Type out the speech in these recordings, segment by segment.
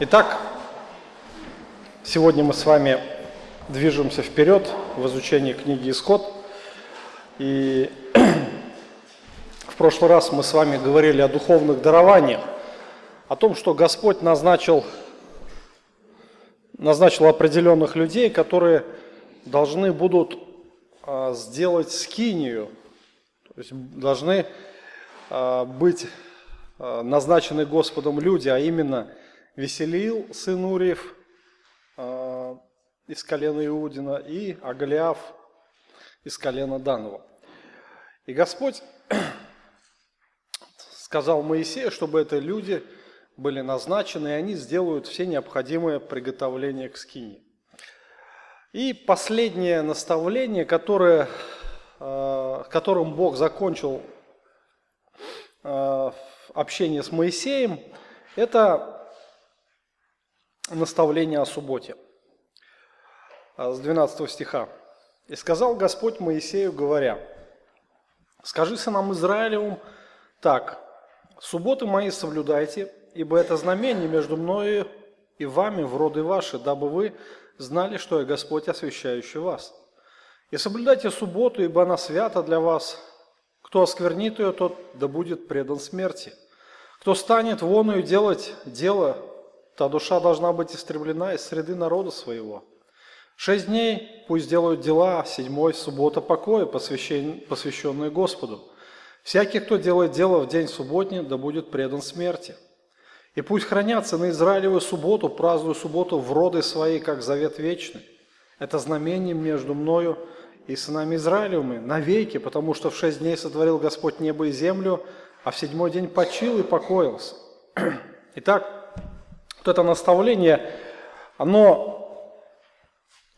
Итак, сегодня мы с вами движемся вперед в изучении книги «Исход». И в прошлый раз мы с вами говорили о духовных дарованиях, о том, что Господь назначил, назначил определенных людей, которые должны будут а, сделать скинию, то есть должны а, быть а, назначены Господом люди, а именно – Веселил, сын Уриев, э, из колена Иудина, и Агалиав из колена Данова. И Господь сказал Моисею, чтобы это люди были назначены, и они сделают все необходимые приготовления к скине. И последнее наставление, которое, э, которым Бог закончил э, общение с Моисеем, это наставление о субботе. А, с 12 стиха. «И сказал Господь Моисею, говоря, «Скажи сынам Израилевым так, субботы мои соблюдайте, ибо это знамение между мною и вами в роды ваши, дабы вы знали, что я Господь, освящающий вас. И соблюдайте субботу, ибо она свята для вас. Кто осквернит ее, тот да будет предан смерти. Кто станет воную делать дело, та душа должна быть истреблена из среды народа своего. Шесть дней пусть делают дела, а седьмой – суббота покоя, посвященная Господу. Всякий, кто делает дело в день субботний, да будет предан смерти. И пусть хранятся на Израилевую субботу, праздную субботу в роды свои, как завет вечный. Это знамение между мною и сынами Израилевыми навеки, потому что в шесть дней сотворил Господь небо и землю, а в седьмой день почил и покоился. Итак, вот это наставление, оно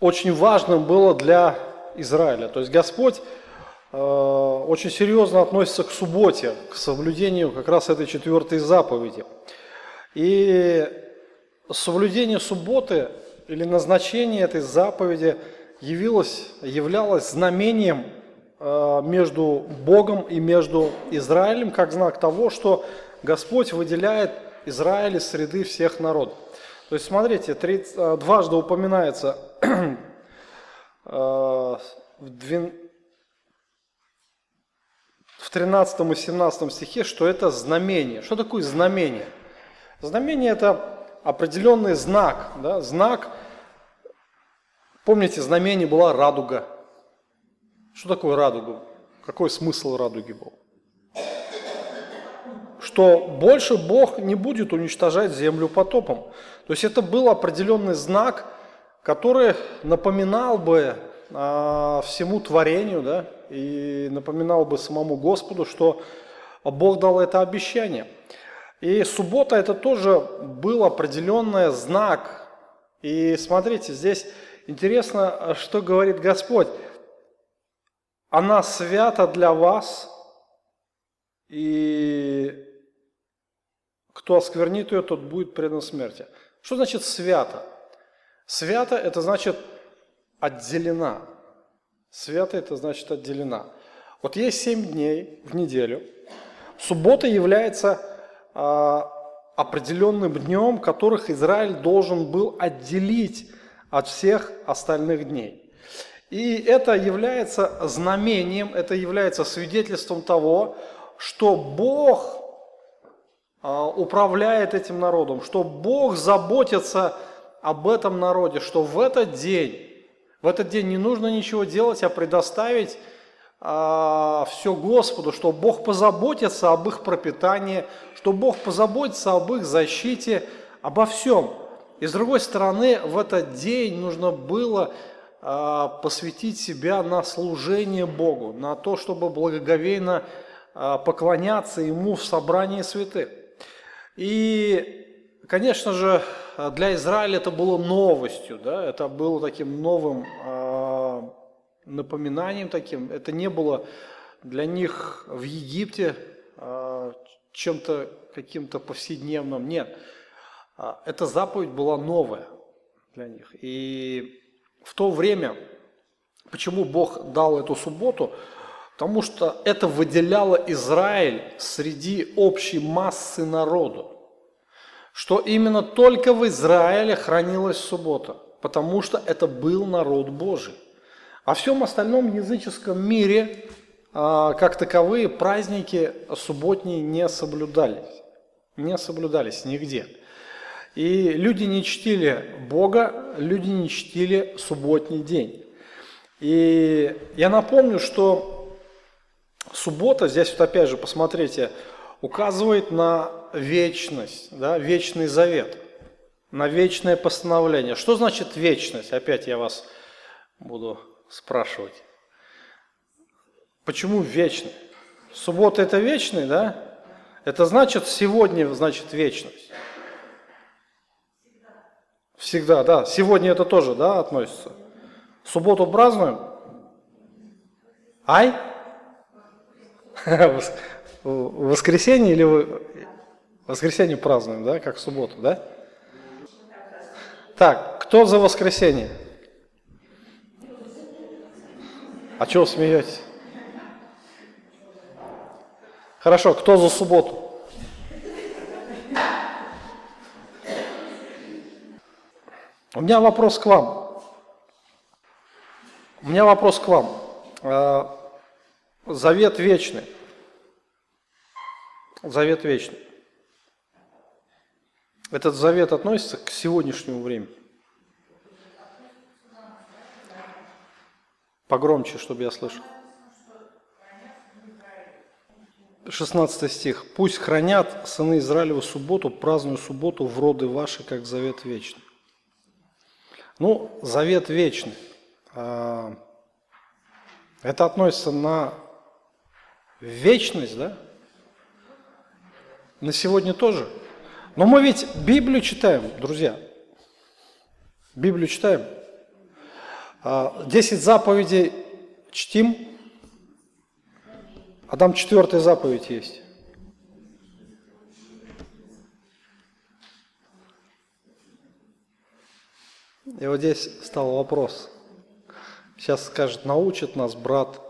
очень важным было для Израиля. То есть Господь э, очень серьезно относится к субботе, к соблюдению как раз этой четвертой заповеди. И соблюдение субботы или назначение этой заповеди явилось, являлось знамением э, между Богом и между Израилем, как знак того, что Господь выделяет Израиль из среды всех народов. То есть, смотрите, 30, э, дважды упоминается э, в 13 и 17 стихе, что это знамение. Что такое знамение? Знамение – это определенный знак. Да? Знак, помните, знамение была радуга. Что такое радуга? Какой смысл радуги был? Что больше Бог не будет уничтожать землю потопом. То есть это был определенный знак, который напоминал бы а, всему творению, да, и напоминал бы самому Господу, что Бог дал это обещание. И суббота это тоже был определенный знак. И смотрите, здесь интересно, что говорит Господь. Она свята для вас, и кто осквернит ее, тот будет предан смерти. Что значит свято? Свято – это значит отделена. Свято – это значит отделена. Вот есть семь дней в неделю. Суббота является а, определенным днем, которых Израиль должен был отделить от всех остальных дней. И это является знамением, это является свидетельством того, что Бог управляет этим народом, что Бог заботится об этом народе, что в этот день, в этот день не нужно ничего делать, а предоставить а, все Господу, что Бог позаботится об их пропитании, что Бог позаботится об их защите, обо всем. И с другой стороны, в этот день нужно было а, посвятить себя на служение Богу, на то, чтобы благоговейно а, поклоняться Ему в собрании святых. И, конечно же, для Израиля это было новостью, да, это было таким новым э, напоминанием таким. Это не было для них в Египте э, чем-то каким-то повседневным. Нет, эта заповедь была новая для них. И в то время, почему Бог дал эту субботу, Потому что это выделяло Израиль среди общей массы народу. что именно только в Израиле хранилась суббота, потому что это был народ Божий. А всем остальном языческом мире, а, как таковые, праздники субботние не соблюдались. Не соблюдались нигде. И люди не чтили Бога, люди не чтили субботний день. И я напомню, что суббота, здесь вот опять же посмотрите, указывает на вечность, да, вечный завет, на вечное постановление. Что значит вечность? Опять я вас буду спрашивать. Почему вечный? Суббота это вечный, да? Это значит сегодня, значит вечность. Всегда, да. Сегодня это тоже, да, относится. Субботу празднуем? Ай? Воскресенье или вы... Воскресенье празднуем, да, как субботу, да? Так, кто за воскресенье? А чего смеетесь? Хорошо, кто за субботу? У меня вопрос к вам. У меня вопрос к вам. Завет вечный. Завет вечный. Этот завет относится к сегодняшнему времени. Погромче, чтобы я слышал. 16 стих. «Пусть хранят сыны Израилева субботу, праздную субботу в роды ваши, как завет вечный». Ну, завет вечный. А, это относится на вечность, да? На сегодня тоже. Но мы ведь Библию читаем, друзья. Библию читаем. А, десять заповедей чтим, а там четвертая заповедь есть. И вот здесь стал вопрос. Сейчас скажет, научит нас брат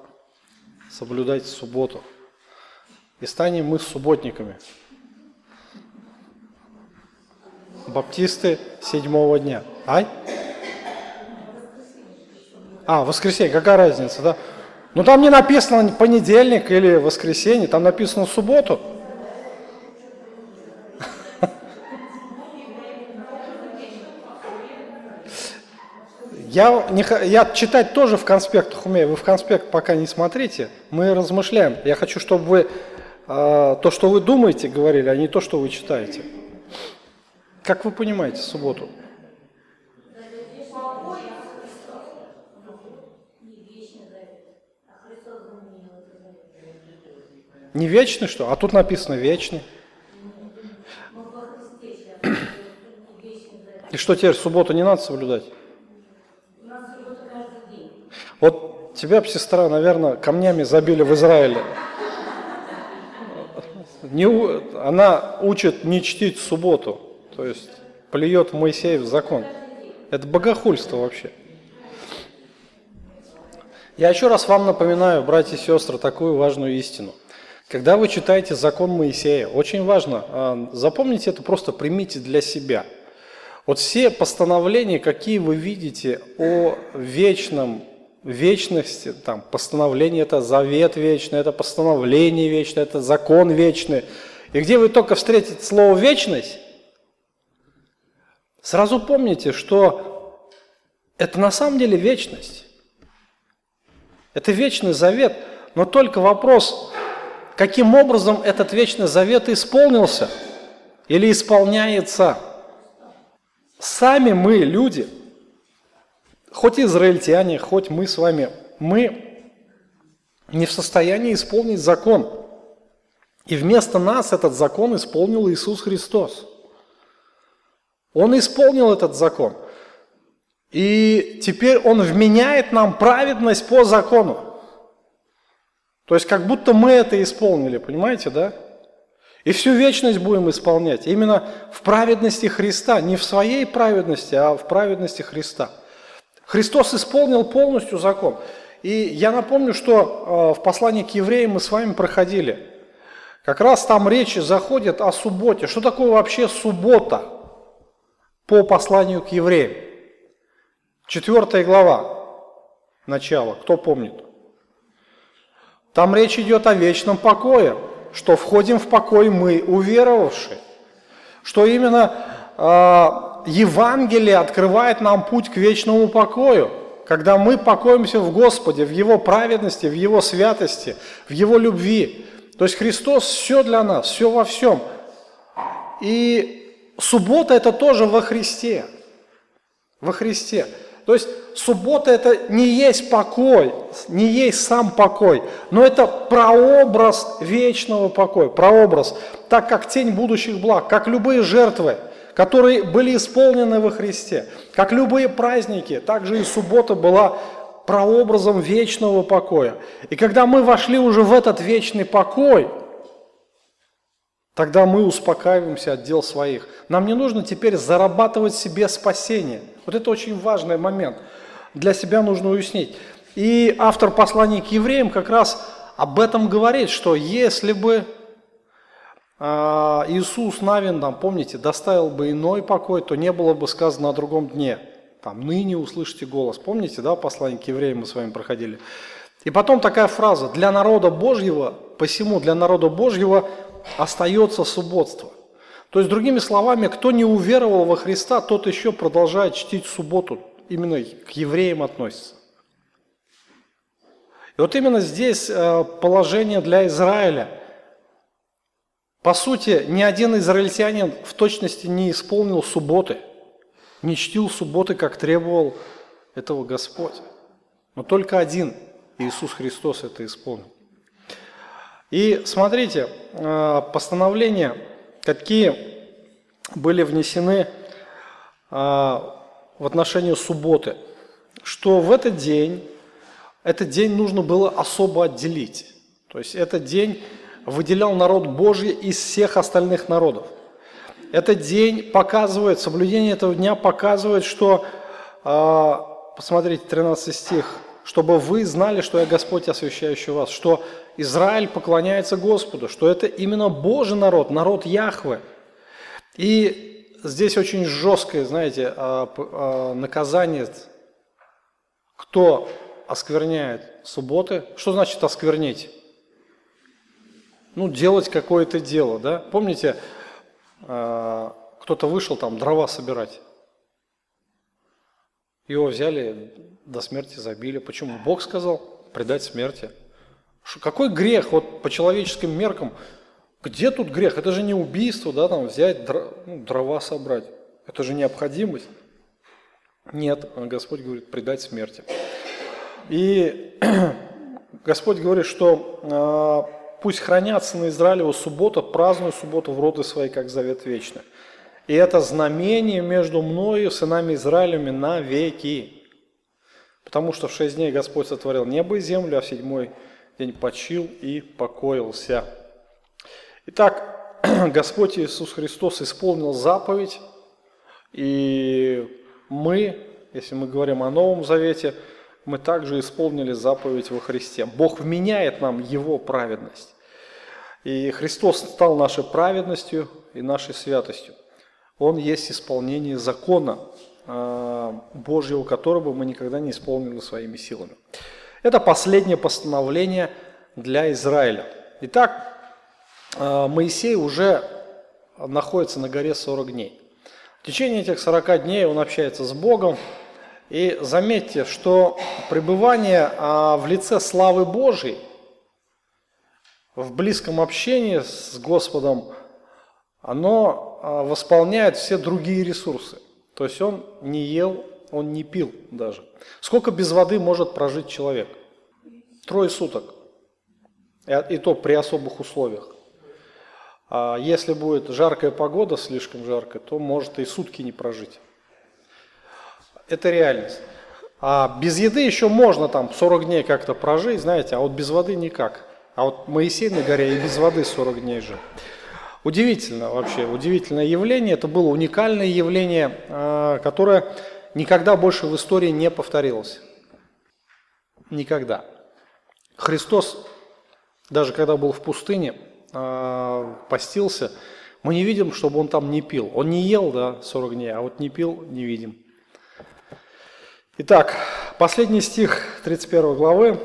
соблюдать субботу. И станем мы субботниками. Баптисты седьмого дня. Ай? А, воскресенье, какая разница, да? Ну там не написано понедельник или воскресенье, там написано субботу. Я, не, я читать тоже в конспектах умею, вы в конспект пока не смотрите, мы размышляем. Я хочу, чтобы вы э, то, что вы думаете, говорили, а не то, что вы читаете. Как вы понимаете субботу? Не вечный что? А тут написано вечный. И что теперь, субботу не надо соблюдать? Вот тебя сестра, наверное, камнями забили в Израиле. Не, она учит не чтить субботу, то есть плюет Моисеев закон. Это богохульство вообще. Я еще раз вам напоминаю, братья и сестры, такую важную истину – когда вы читаете закон Моисея, очень важно, а, запомните это, просто примите для себя. Вот все постановления, какие вы видите о вечном, вечности, там, постановление это завет вечный, это постановление вечное, это закон вечный. И где вы только встретите слово вечность, сразу помните, что это на самом деле вечность. Это вечный завет, но только вопрос, каким образом этот вечный завет исполнился или исполняется. Сами мы, люди, хоть израильтяне, хоть мы с вами, мы не в состоянии исполнить закон. И вместо нас этот закон исполнил Иисус Христос. Он исполнил этот закон. И теперь Он вменяет нам праведность по закону. То есть как будто мы это исполнили, понимаете, да? И всю вечность будем исполнять. Именно в праведности Христа, не в своей праведности, а в праведности Христа. Христос исполнил полностью закон. И я напомню, что э, в послании к евреям мы с вами проходили. Как раз там речи заходит о субботе. Что такое вообще суббота по посланию к евреям? Четвертая глава, начало, кто помнит? Там речь идет о вечном покое, что входим в покой мы, уверовавшие. Что именно э, Евангелие открывает нам путь к вечному покою, когда мы покоимся в Господе, в Его праведности, в Его святости, в Его любви. То есть Христос все для нас, все во всем. И суббота это тоже во Христе. Во Христе. То есть суббота это не есть покой, не есть сам покой, но это прообраз вечного покоя, прообраз, так как тень будущих благ, как любые жертвы, которые были исполнены во Христе, как любые праздники, также и суббота была прообразом вечного покоя. И когда мы вошли уже в этот вечный покой, тогда мы успокаиваемся от дел своих. Нам не нужно теперь зарабатывать себе спасение. Вот это очень важный момент. Для себя нужно уяснить. И автор послания к евреям как раз об этом говорит, что если бы Иисус Навин, там, помните, доставил бы иной покой, то не было бы сказано о другом дне – там, ныне услышите голос. Помните, да, послание к евреям мы с вами проходили? И потом такая фраза, для народа Божьего, посему для народа Божьего остается субботство. То есть, другими словами, кто не уверовал во Христа, тот еще продолжает чтить субботу, именно к евреям относится. И вот именно здесь э, положение для Израиля. По сути, ни один израильтянин в точности не исполнил субботы – не чтил субботы, как требовал этого Господь. Но только один, Иисус Христос, это исполнил. И смотрите, э, постановления, какие были внесены э, в отношении субботы, что в этот день, этот день нужно было особо отделить. То есть этот день выделял народ Божий из всех остальных народов. Этот день показывает, соблюдение этого дня показывает, что, а, посмотрите, 13 стих, чтобы вы знали, что я Господь, освящающий вас, что Израиль поклоняется Господу, что это именно Божий народ, народ Яхвы. И здесь очень жесткое, знаете, а, а, наказание, кто оскверняет субботы. Что значит осквернить? Ну, делать какое-то дело, да? Помните, а, кто-то вышел там дрова собирать. Его взяли, до смерти забили. Почему? Бог сказал предать смерти. Какой грех вот по человеческим меркам? Где тут грех? Это же не убийство, да, там взять ну, дрова собрать. Это же необходимость. Нет, Господь говорит предать смерти. И Господь говорит, что а, Пусть хранятся на Израилеву субботу, праздную субботу в роды свои, как завет вечный. И это знамение между мною, сынами Израилевыми, на веки. Потому что в шесть дней Господь сотворил небо и землю, а в седьмой день почил и покоился. Итак, Господь Иисус Христос исполнил заповедь, и мы, если мы говорим о Новом Завете, мы также исполнили заповедь во Христе. Бог вменяет нам Его праведность. И Христос стал нашей праведностью и нашей святостью. Он есть исполнение закона а, Божьего, которого мы никогда не исполнили своими силами. Это последнее постановление для Израиля. Итак, а, Моисей уже находится на горе 40 дней. В течение этих 40 дней он общается с Богом. И заметьте, что пребывание а, в лице славы Божьей – в близком общении с Господом, оно а, восполняет все другие ресурсы. То есть он не ел, он не пил даже. Сколько без воды может прожить человек? Трое суток. И то при особых условиях. А если будет жаркая погода, слишком жаркая, то может и сутки не прожить. Это реальность. А без еды еще можно там 40 дней как-то прожить, знаете, а вот без воды никак. А вот Моисей на горе и без воды 40 дней же. Удивительно вообще, удивительное явление. Это было уникальное явление, а, которое никогда больше в истории не повторилось. Никогда. Христос, даже когда был в пустыне, э, постился, мы не видим, чтобы он там не пил. Он не ел, да, 40 дней, а вот не пил, не видим. Итак, последний стих 31 главы.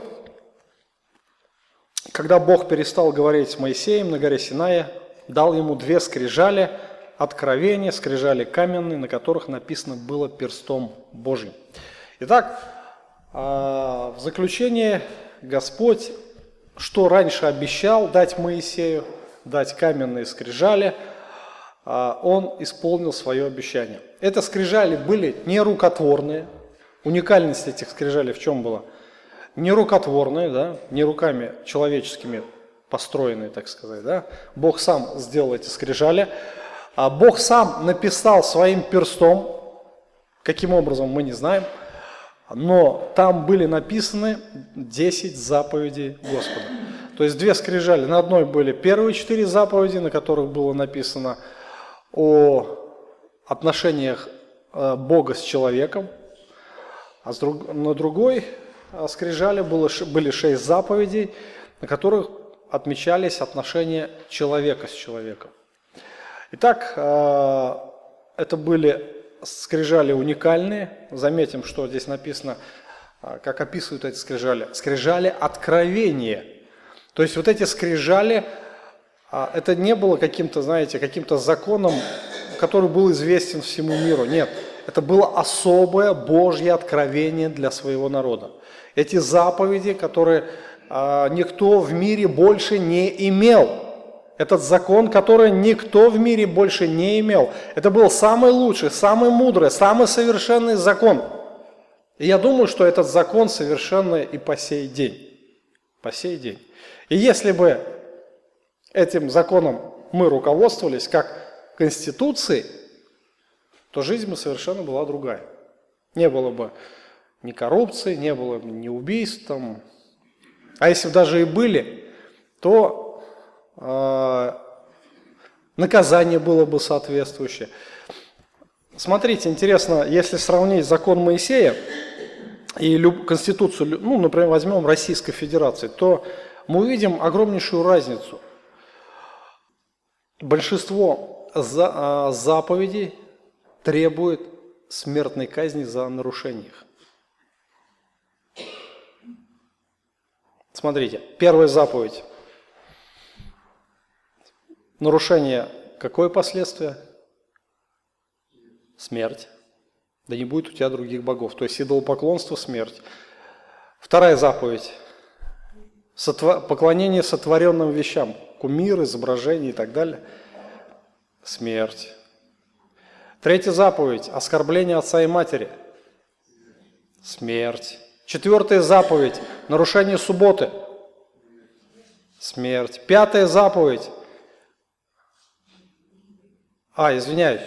Когда Бог перестал говорить с Моисеем на горе Синая, дал ему две скрижали, откровения, скрижали каменные, на которых написано было перстом Божьим. Итак, а, в заключение Господь, что раньше обещал дать Моисею, дать каменные скрижали, а, Он исполнил свое обещание. Это скрижали были не рукотворные. Уникальность этих скрижалей в чем была? Не рукотворные, да, не руками человеческими построенные, так сказать. Да? Бог сам сделал эти скрижали. А Бог сам написал своим перстом, каким образом мы не знаем – но там были написаны 10 заповедей Господа. То есть две скрижали. На одной были первые четыре заповеди, на которых было написано о отношениях э, Бога с человеком, а на другой скрижали было, были шесть заповедей, на которых отмечались отношения человека с человеком. Итак, э, это были скрижали уникальные. Заметим, что здесь написано, а, как описывают эти скрижали. Скрижали откровения. То есть вот эти скрижали, а, это не было каким-то, знаете, каким-то законом, который был известен всему миру. Нет, это было особое Божье откровение для своего народа. Эти заповеди, которые а, никто в мире больше не имел – этот закон, который никто в мире больше не имел. Это был самый лучший, самый мудрый, самый совершенный закон. И я думаю, что этот закон совершенный и по сей день. По сей день. И если бы этим законом мы руководствовались как Конституцией, то жизнь бы совершенно была другая. Не было бы ни коррупции, не было бы ни убийств. Там. А если даже и были, то а, наказание было бы соответствующее. Смотрите, интересно, если сравнить закон Моисея и Конституцию, ну, например, возьмем Российской Федерации, то мы увидим огромнейшую разницу. Большинство а, заповедей требует смертной казни за нарушение их. Смотрите, первая заповедь Нарушение какое последствие? Смерть. Да не будет у тебя других богов. То есть идолопоклонство – смерть. Вторая заповедь. Сотво... Поклонение сотворенным вещам. Кумир, изображения и так далее. Смерть. Третья заповедь. Оскорбление отца и матери. Смерть. Четвертая заповедь. Нарушение субботы. Смерть. Пятая заповедь. А, извиняюсь.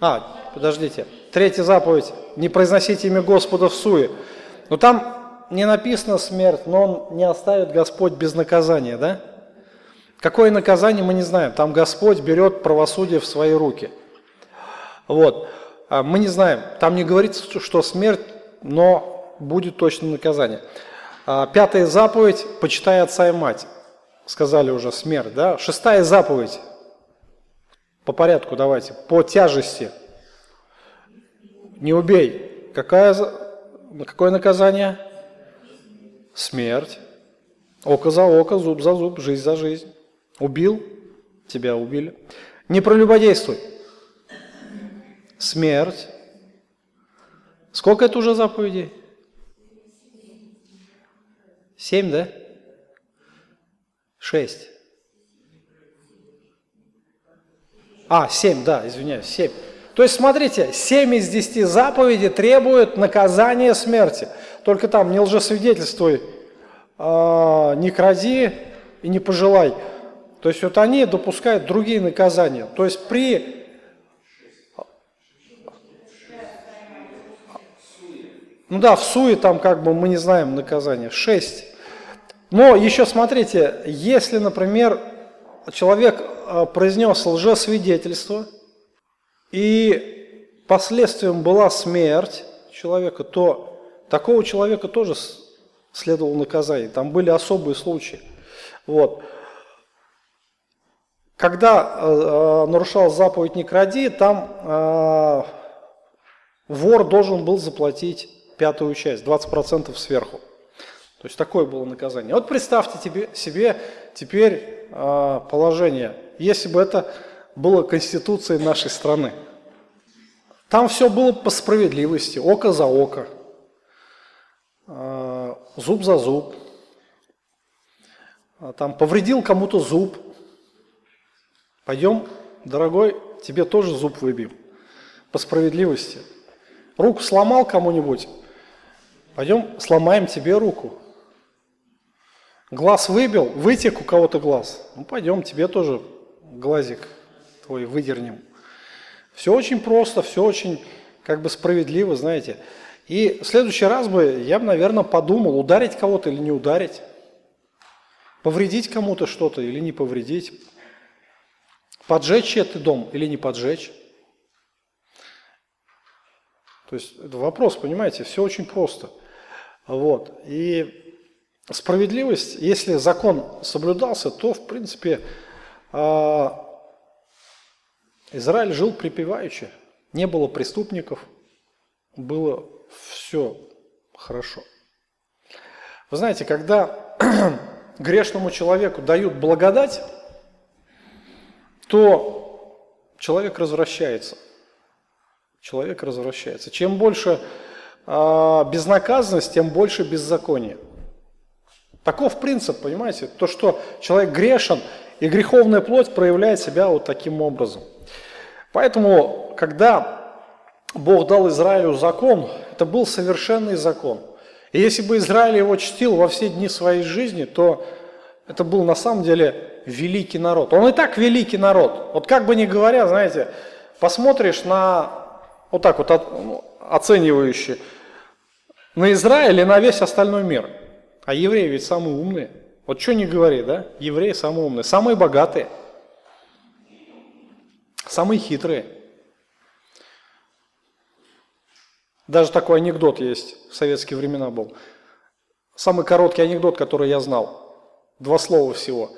А, подождите. Третья заповедь. Не произносите имя Господа в суе. Но там не написано смерть, но он не оставит Господь без наказания, да? Какое наказание, мы не знаем. Там Господь берет правосудие в свои руки. Вот. А мы не знаем. Там не говорится, что смерть, но будет точно наказание. А пятая заповедь – почитай отца и мать. Сказали уже смерть, да? Шестая заповедь по порядку давайте. По тяжести. Не убей. Какая, какое наказание? Смерть. Око за око, зуб за зуб, жизнь за жизнь. Убил, тебя убили. Не прелюбодействуй. Смерть. Сколько это уже заповедей? Семь, да? Шесть. А, семь, да, извиняюсь, семь. То есть, смотрите, семь из десяти заповедей требуют наказания смерти. Только там не лжесвидетельствуй, э, не кради и не пожелай. То есть вот они допускают другие наказания. То есть при Ну да, в суе там как бы мы не знаем наказания. Шесть. Но еще смотрите, если, например, человек а, произнес лжесвидетельство, и последствием была смерть человека, то такого человека тоже следовало наказание. Там были особые случаи. Вот. когда э, нарушал заповедь «не кради», там э, вор должен был заплатить пятую часть, 20% сверху. То есть такое было наказание. Вот представьте тебе, себе теперь э, положение, если бы это было конституцией нашей страны. Там все было по справедливости, око за око, э, зуб за зуб. А там повредил кому-то зуб, пойдем, дорогой, тебе тоже зуб выбьем по справедливости. Руку сломал кому-нибудь, пойдем сломаем тебе руку. Глаз выбил, вытек у кого-то глаз, ну пойдем, тебе тоже глазик твой выдернем. Все очень просто, все очень как бы справедливо, знаете. И в следующий раз бы я бы, наверное, подумал, ударить кого-то или не ударить, повредить кому-то что-то или не повредить, поджечь чей-то дом или не поджечь. То есть это вопрос, понимаете, все очень просто. Вот. И справедливость, если закон соблюдался, то, в принципе, а, Израиль жил припеваючи, не было преступников, было все хорошо. Вы знаете, когда грешному человеку дают благодать, то человек развращается. Человек развращается. Чем больше э, безнаказанность, тем больше беззакония. Таков принцип, понимаете? То, что человек грешен, и греховная плоть проявляет себя вот таким образом – Поэтому, когда Бог дал Израилю закон, это был совершенный закон. И если бы Израиль его чтил во все дни своей жизни, то это был на самом деле великий народ. Он и так великий народ. Вот как бы ни говоря, знаете, посмотришь на, вот так вот ну, оценивающий, на Израиль и на весь остальной мир. А евреи ведь самые умные. Вот что не говори, да? Евреи самые умные, самые богатые – Самые хитрые. Даже такой анекдот есть, в советские времена был. Самый короткий анекдот, который я знал. Два слова всего.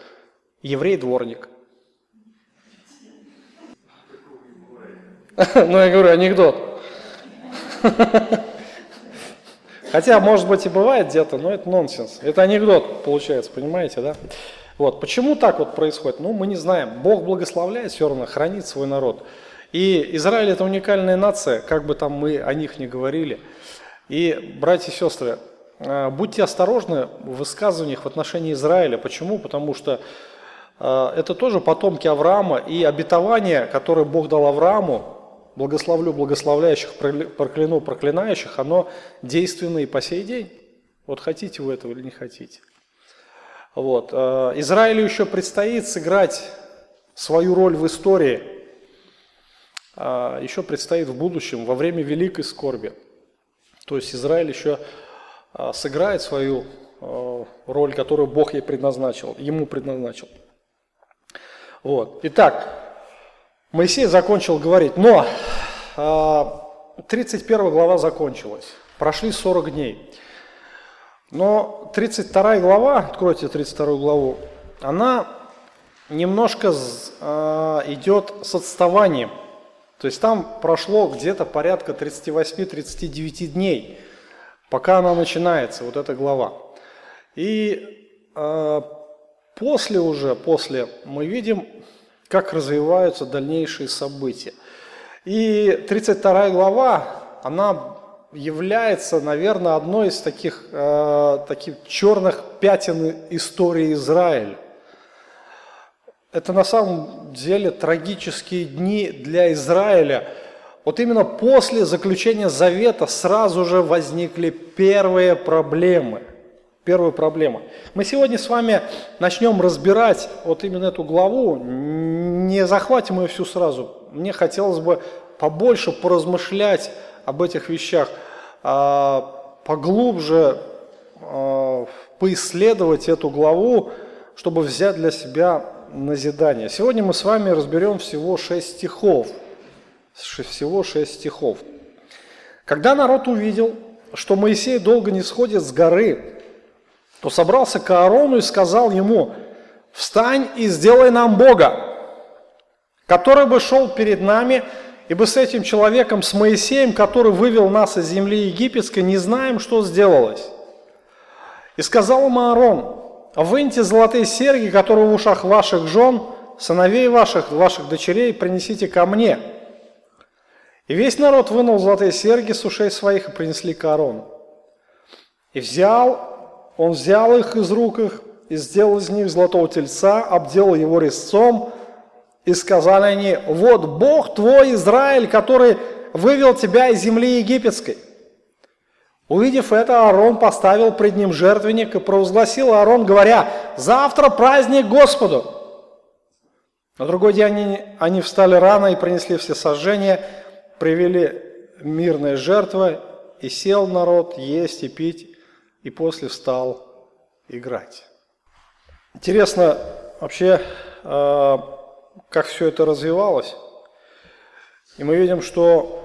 Еврей-дворник. Ну, я говорю, анекдот. Хотя, может быть, и бывает где-то, но это нонсенс. Это анекдот, получается, понимаете, да? Вот. Почему так вот происходит? Ну, мы не знаем. Бог благословляет все равно, хранит свой народ. И Израиль это уникальная нация, как бы там мы о них ни говорили. И, братья и сестры, э, будьте осторожны в высказываниях в отношении Израиля. Почему? Потому что э, это тоже потомки Авраама, и обетование, которое Бог дал Аврааму, благословлю благословляющих, прокляну проклинающих, оно действенно и по сей день. Вот хотите вы этого или не хотите. Вот. Э, Израилю еще предстоит сыграть свою роль в истории, э, еще предстоит в будущем, во время великой скорби. То есть Израиль еще э, сыграет свою роль, которую Бог ей предназначил, ему предназначил. Вот. Итак, Моисей закончил говорить, но 31 глава закончилась, прошли 40 дней. Но 32 глава, откройте 32 главу, она немножко э, идет с отставанием. То есть там прошло где-то порядка 38-39 дней, пока она начинается, вот эта глава. И э, после уже, после мы видим, как развиваются дальнейшие события. И 32 глава, она является, наверное, одной из таких, э, таких черных пятен истории Израиля. Это на самом деле трагические дни для Израиля. Вот именно после заключения завета сразу же возникли первые проблемы. Первая проблема. Мы сегодня с вами начнем разбирать вот именно эту главу, не захватим ее всю сразу. Мне хотелось бы побольше поразмышлять об этих вещах, а, поглубже а, поисследовать эту главу, чтобы взять для себя назидание. Сегодня мы с вами разберем всего шесть стихов. Всего шесть стихов. Когда народ увидел, что Моисей долго не сходит с горы, то собрался к Аарону и сказал ему, «Встань и сделай нам Бога, который бы шел перед нами, ибо с этим человеком, с Моисеем, который вывел нас из земли египетской, не знаем, что сделалось. И сказал ему Аарон, выньте золотые серьги, которые в ушах ваших жен, сыновей ваших, ваших дочерей, принесите ко мне. И весь народ вынул золотые серьги с ушей своих и принесли к Аарону. И взял, он взял их из рук их, и сделал из них золотого тельца, обделал его резцом, и сказали они, вот Бог твой Израиль, который вывел тебя из земли египетской. Увидев это, Аарон поставил пред ним жертвенник и провозгласил Аарон, говоря, завтра праздник Господу. На другой день они, они встали рано и принесли все сожжения, привели мирные жертвы, и сел народ есть и пить, и после встал играть. Интересно вообще, а, как все это развивалось. И мы видим, что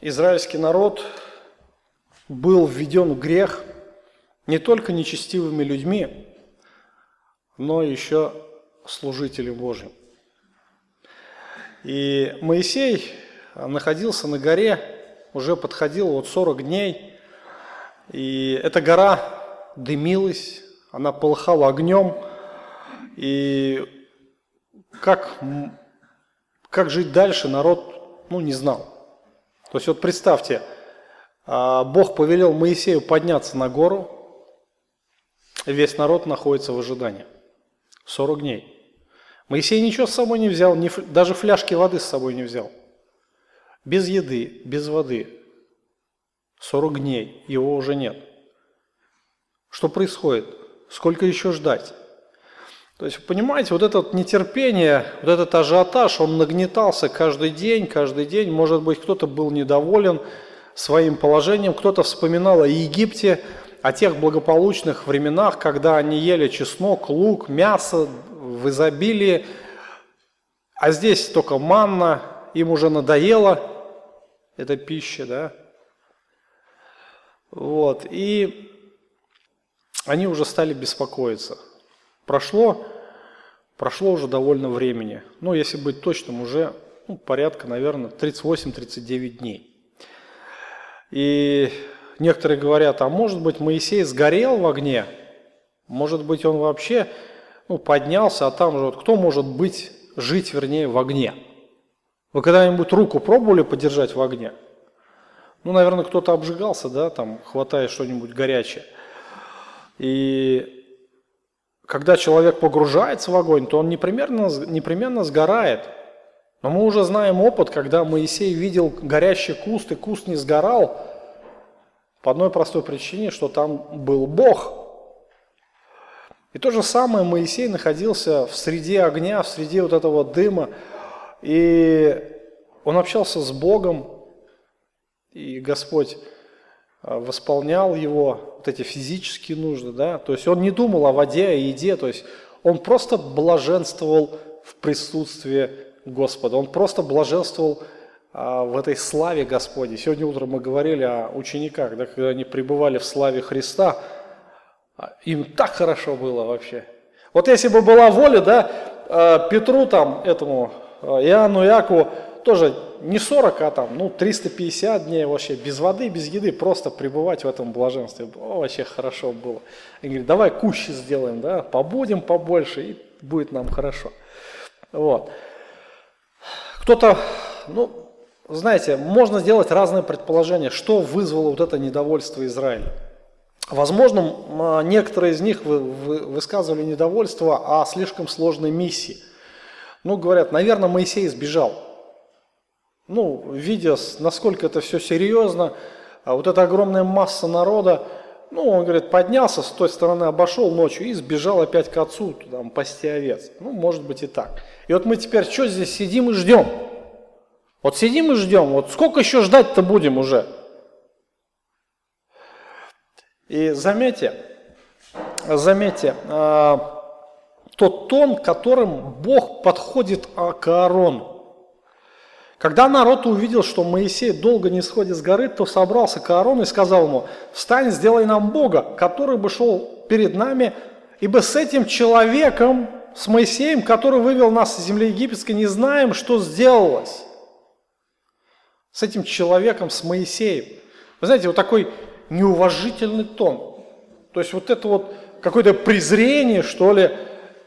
израильский народ был введен в грех не только нечестивыми людьми, но еще служителем Божьим. И Моисей находился на горе, уже подходил вот 40 дней, и эта гора дымилась, она полыхала огнем, и как, как жить дальше народ ну, не знал. То есть вот представьте, а, Бог повелел Моисею подняться на гору, весь народ находится в ожидании. 40 дней. Моисей ничего с собой не взял, даже фляжки воды с собой не взял. Без еды, без воды. 40 дней, его уже нет. Что происходит? Сколько еще ждать? То есть, понимаете, вот это нетерпение, вот этот ажиотаж, он нагнетался каждый день, каждый день. Может быть, кто-то был недоволен своим положением, кто-то вспоминал о Египте, о тех благополучных временах, когда они ели чеснок, лук, мясо в изобилии, а здесь только манна, им уже надоело эта пища, да. Вот, и они уже стали беспокоиться. Прошло, прошло уже довольно времени. Ну, если быть точным, уже ну, порядка, наверное, 38-39 дней. И некоторые говорят, а может быть Моисей сгорел в огне? Может быть он вообще ну, поднялся, а там же вот кто может быть, жить, вернее, в огне? Вы когда-нибудь руку пробовали подержать в огне? Ну, наверное, кто-то обжигался, да, там, хватая что-нибудь горячее. И когда человек погружается в огонь, то он непременно, непременно сгорает. Но мы уже знаем опыт, когда Моисей видел горящий куст, и куст не сгорал, по одной простой причине, что там был Бог. И то же самое Моисей находился в среде огня, в среде вот этого дыма, и он общался с Богом, и Господь а, восполнял его вот эти физические нужды, да, то есть он не думал о воде, о еде, то есть он просто блаженствовал в присутствии Господа, он просто блаженствовал а, в этой славе Господней. Сегодня утром мы говорили о учениках, да, когда они пребывали в славе Христа, а, им так хорошо было вообще. Вот если бы была воля, да, Петру там, этому Иоанну Якову, тоже не 40, а там, ну, 350 дней вообще без воды, без еды, просто пребывать в этом блаженстве. О, вообще хорошо было. И говорит, давай кущи сделаем, да, побудем побольше, и будет нам хорошо. Вот. Кто-то, ну, знаете, можно сделать разные предположения, что вызвало вот это недовольство Израиля. Возможно, некоторые из них высказывали недовольство о слишком сложной миссии. Ну, говорят, наверное, Моисей сбежал ну, видя, насколько это все серьезно, а вот эта огромная масса народа, ну, он говорит, поднялся, с той стороны обошел ночью и сбежал опять к отцу, туда, пасти овец. Ну, может быть и так. И вот мы теперь что здесь сидим и ждем? Вот сидим и ждем, вот сколько еще ждать-то будем уже? И заметьте, заметьте, а, тот тон, которым Бог подходит к Аарону. Когда народ увидел, что Моисей долго не сходит с горы, то собрался к Аарону и сказал ему, «Встань, сделай нам Бога, который бы шел перед нами, ибо с этим человеком с Моисеем, который вывел нас из земли египетской, не знаем, что сделалось с этим человеком, с Моисеем. Вы знаете, вот такой неуважительный тон. То есть вот это вот какое-то презрение, что ли,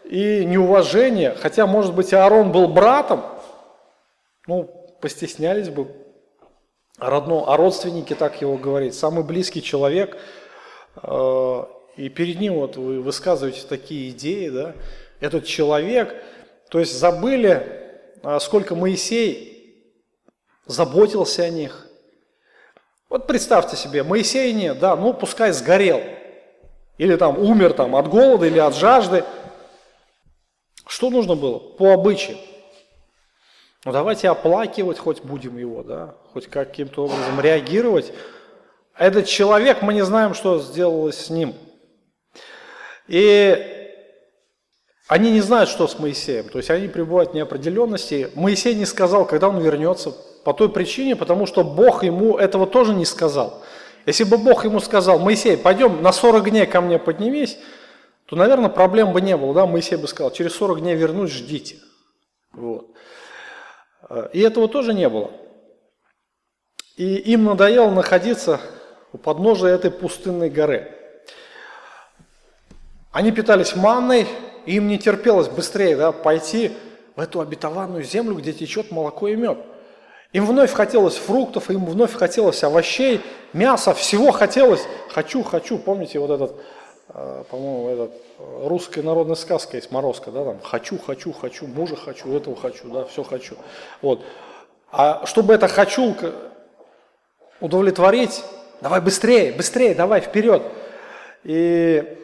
и неуважение. Хотя, может быть, Аарон был братом, ну, постеснялись бы. Родно, а родственники так его говорить. Самый близкий человек, э, и перед ним вот вы высказываете такие идеи, да, этот человек, то есть забыли, а сколько Моисей заботился о них. Вот представьте себе, Моисей нет, да, ну пускай сгорел, или там умер там от голода или от жажды. Что нужно было по обычаю? Ну давайте оплакивать хоть будем его, да, хоть каким-то образом реагировать. Этот человек, мы не знаем, что сделалось с ним – и они не знают, что с Моисеем, то есть они пребывают в неопределенности. Моисей не сказал, когда он вернется, по той причине, потому что Бог ему этого тоже не сказал. Если бы Бог ему сказал, Моисей, пойдем на 40 дней ко мне поднимись, то, наверное, проблем бы не было. Да? Моисей бы сказал, через 40 дней вернусь, ждите. Вот. И этого тоже не было. И им надоело находиться у подножия этой пустынной горы. Они питались манной, и им не терпелось быстрее да, пойти в эту обетованную землю, где течет молоко и мед. Им вновь хотелось фруктов, им вновь хотелось овощей, мяса, всего хотелось. Хочу, хочу, помните вот этот, э, по-моему, этот э, русская народная сказка есть, Морозко, да, там, хочу, хочу, хочу, мужа хочу, этого хочу, да, все хочу. Вот. А чтобы это хочу удовлетворить, давай быстрее, быстрее, давай вперед. И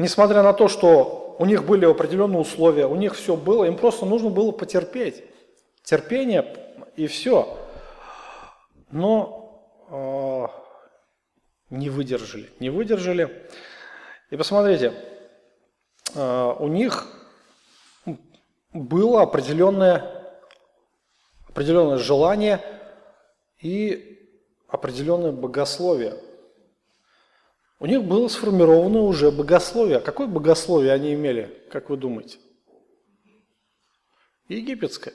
Несмотря на то, что у них были определенные условия, у них все было, им просто нужно было потерпеть. Терпение и все. Но э, не выдержали, не выдержали. И посмотрите, э, у них было определенное, определенное желание и определенное богословие – у них было сформировано уже богословие. А какое богословие они имели, как вы думаете? Египетское.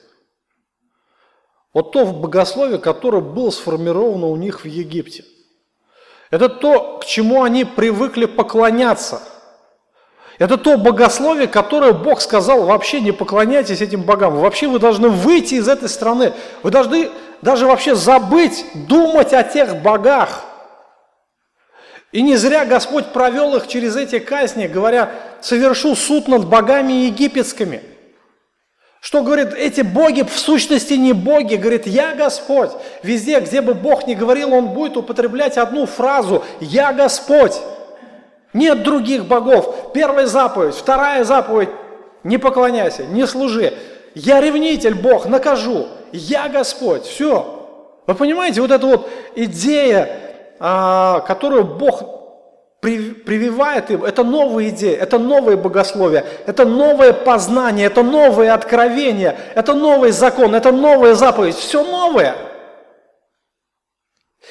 Вот то богословие, которое было сформировано у них в Египте. Это то, к чему они привыкли поклоняться. Это то богословие, которое Бог сказал, вообще не поклоняйтесь этим богам. Вообще вы должны выйти из этой страны. Вы должны даже вообще забыть, думать о тех богах. И не зря Господь провел их через эти казни, говоря, совершу суд над богами египетскими. Что говорит, эти боги в сущности не боги, говорит, я Господь. Везде, где бы Бог ни говорил, Он будет употреблять одну фразу, я Господь. Нет других богов. Первая заповедь, вторая заповедь, не поклоняйся, не служи. Я ревнитель, Бог, накажу. Я Господь. Все. Вы понимаете, вот эта вот идея а, которую Бог прививает им, это новые идеи, это новые богословия, это новое познание, это новые откровения, это новый закон, это новая заповедь, все новое.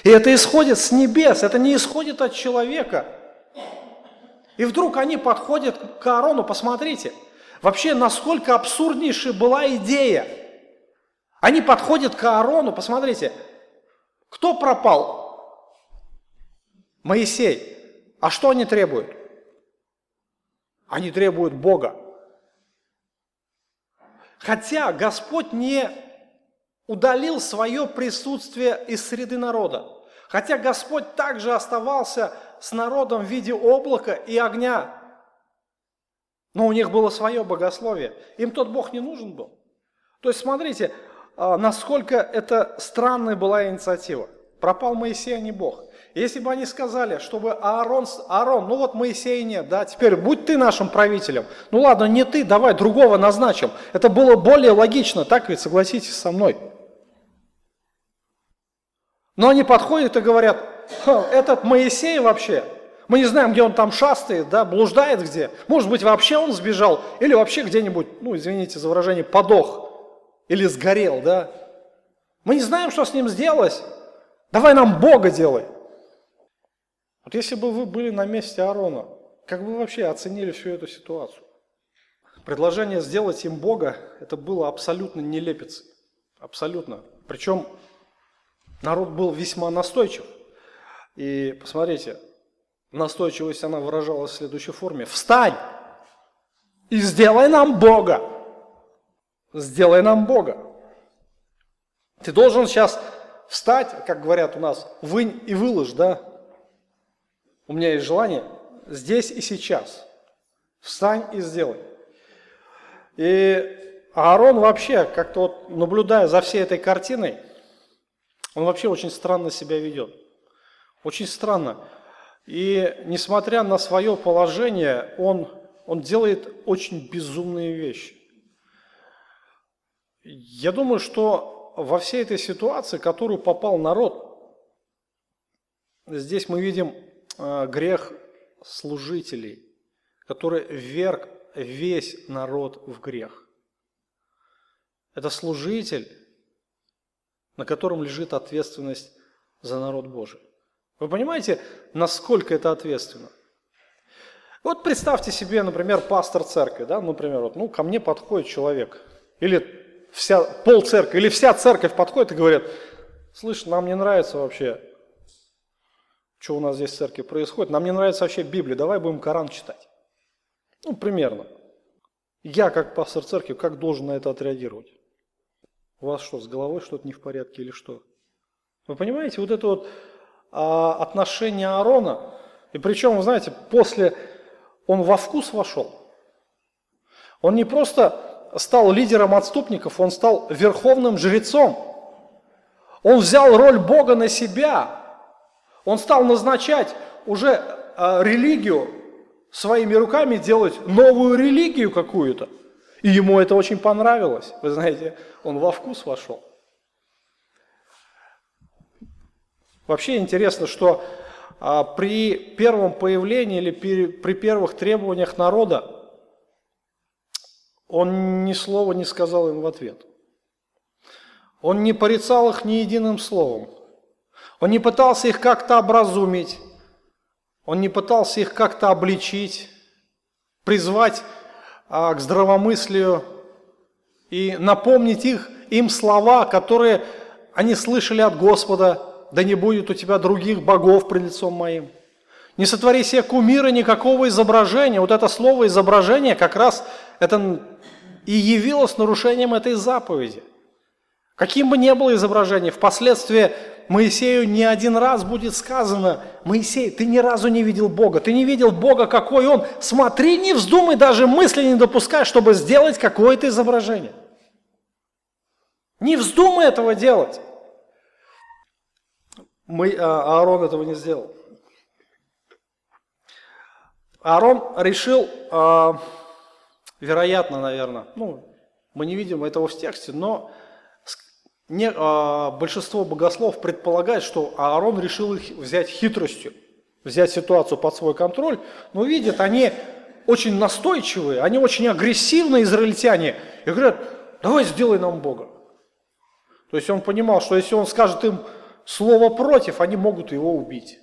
И это исходит с небес, это не исходит от человека. И вдруг они подходят к Аарону, посмотрите, вообще насколько абсурднейшая была идея. Они подходят к Аарону, посмотрите, кто пропал? Моисей. А что они требуют? Они требуют Бога. Хотя Господь не удалил свое присутствие из среды народа. Хотя Господь также оставался с народом в виде облака и огня. Но у них было свое богословие. Им тот Бог не нужен был. То есть смотрите, а, насколько это странная была инициатива. Пропал Моисей, а не Бог. Если бы они сказали, чтобы Аарон, Аарон, ну вот Моисея нет, да, теперь будь ты нашим правителем. Ну ладно, не ты, давай другого назначим. Это было более логично, так ведь, согласитесь со мной. Но они подходят и говорят, этот Моисей вообще, мы не знаем, где он там шастает, да, блуждает где. Может быть, вообще он сбежал, или вообще где-нибудь, ну, извините за выражение, подох, или сгорел, да. Мы не знаем, что с ним сделалось. Давай нам Бога делай. Вот если бы вы были на месте Аарона, как бы вы вообще оценили всю эту ситуацию? Предложение сделать им Бога, это было абсолютно нелепицей. Абсолютно. Причем народ был весьма настойчив. И посмотрите, настойчивость она выражалась в следующей форме. «Встань и сделай нам Бога!» Сделай нам Бога. Ты должен сейчас встать, как говорят у нас, вынь и выложь, да? У меня есть желание здесь и сейчас. Встань и сделай. И Аарон вообще, как-то вот наблюдая за всей этой картиной, он вообще очень странно себя ведет. Очень странно. И несмотря на свое положение, он, он делает очень безумные вещи. Я думаю, что во всей этой ситуации, в которую попал народ, здесь мы видим э, грех служителей, который вверг весь народ в грех. Это служитель, на котором лежит ответственность за народ Божий. Вы понимаете, насколько это ответственно? Вот представьте себе, например, пастор церкви, да, например, вот, ну, ко мне подходит человек, или вся, пол церкви, или вся церковь подходит и говорит, слышь, нам не нравится вообще, что у нас здесь в церкви происходит, нам не нравится вообще Библия, давай будем Коран читать. Ну, примерно. Я, как пастор церкви, как должен на это отреагировать? У вас что, с головой что-то не в порядке или что? Вы понимаете, вот это вот а, отношение Аарона, и причем, вы знаете, после он во вкус вошел. Он не просто стал лидером отступников, он стал верховным жрецом. Он взял роль Бога на себя. Он стал назначать уже э, религию своими руками, делать новую религию какую-то. И ему это очень понравилось. Вы знаете, он во вкус вошел. Вообще интересно, что а, при первом появлении или при, при первых требованиях народа он ни слова не сказал им в ответ. Он не порицал их ни единым словом. Он не пытался их как-то образумить. Он не пытался их как-то обличить, призвать а, к здравомыслию и напомнить их, им слова, которые они слышали от Господа – да не будет у тебя других богов пред лицом моим. Не сотвори себе кумира никакого изображения. Вот это слово изображение как раз это и явилось нарушением этой заповеди. Каким бы ни было изображение, впоследствии Моисею не один раз будет сказано, Моисей, ты ни разу не видел Бога, ты не видел Бога, какой Он. Смотри, не вздумай, даже мысли не допускай, чтобы сделать какое-то изображение. Не вздумай этого делать. Мы, а, Аарон этого не сделал. Аарон решил, а, вероятно, наверное, ну, мы не видим этого в тексте, но не, а, большинство богослов предполагает, что Аарон решил их взять хитростью, взять ситуацию под свой контроль, но видят, они очень настойчивые, они очень агрессивные израильтяне, и говорят, давай сделай нам Бога. То есть он понимал, что если он скажет им, слово против, они могут его убить.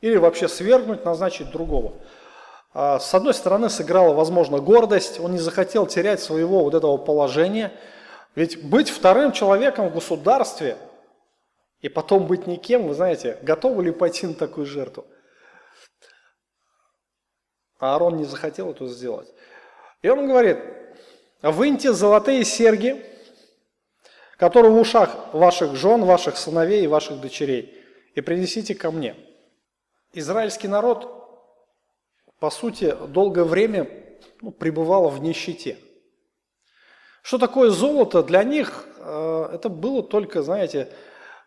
Или вообще свергнуть, назначить другого. А, с одной стороны, сыграла, возможно, гордость, он не захотел терять своего вот этого положения. Ведь быть вторым человеком в государстве и потом быть никем, вы знаете, готовы ли пойти на такую жертву? А Аарон не захотел это сделать. И он говорит, выньте золотые серьги, который в ушах ваших жен, ваших сыновей и ваших дочерей, и принесите ко мне». Израильский народ, по сути, долгое время ну, пребывал в нищете. Что такое золото? Для них э, это было только, знаете,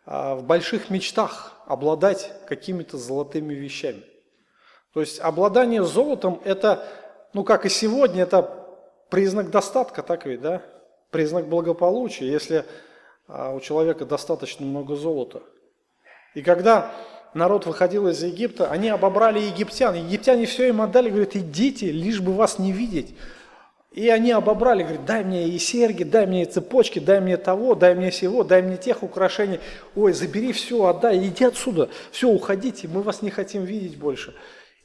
э, в больших мечтах обладать какими-то золотыми вещами. То есть обладание золотом – это, ну как и сегодня, это признак достатка, так ведь, да? признак благополучия, если а, у человека достаточно много золота. И когда народ выходил из Египта, они обобрали египтян. Египтяне все им отдали, говорят, идите, лишь бы вас не видеть. И они обобрали, говорят, дай мне и серьги, дай мне и цепочки, дай мне того, дай мне всего, дай мне тех украшений. Ой, забери все, отдай, иди отсюда, все, уходите, мы вас не хотим видеть больше.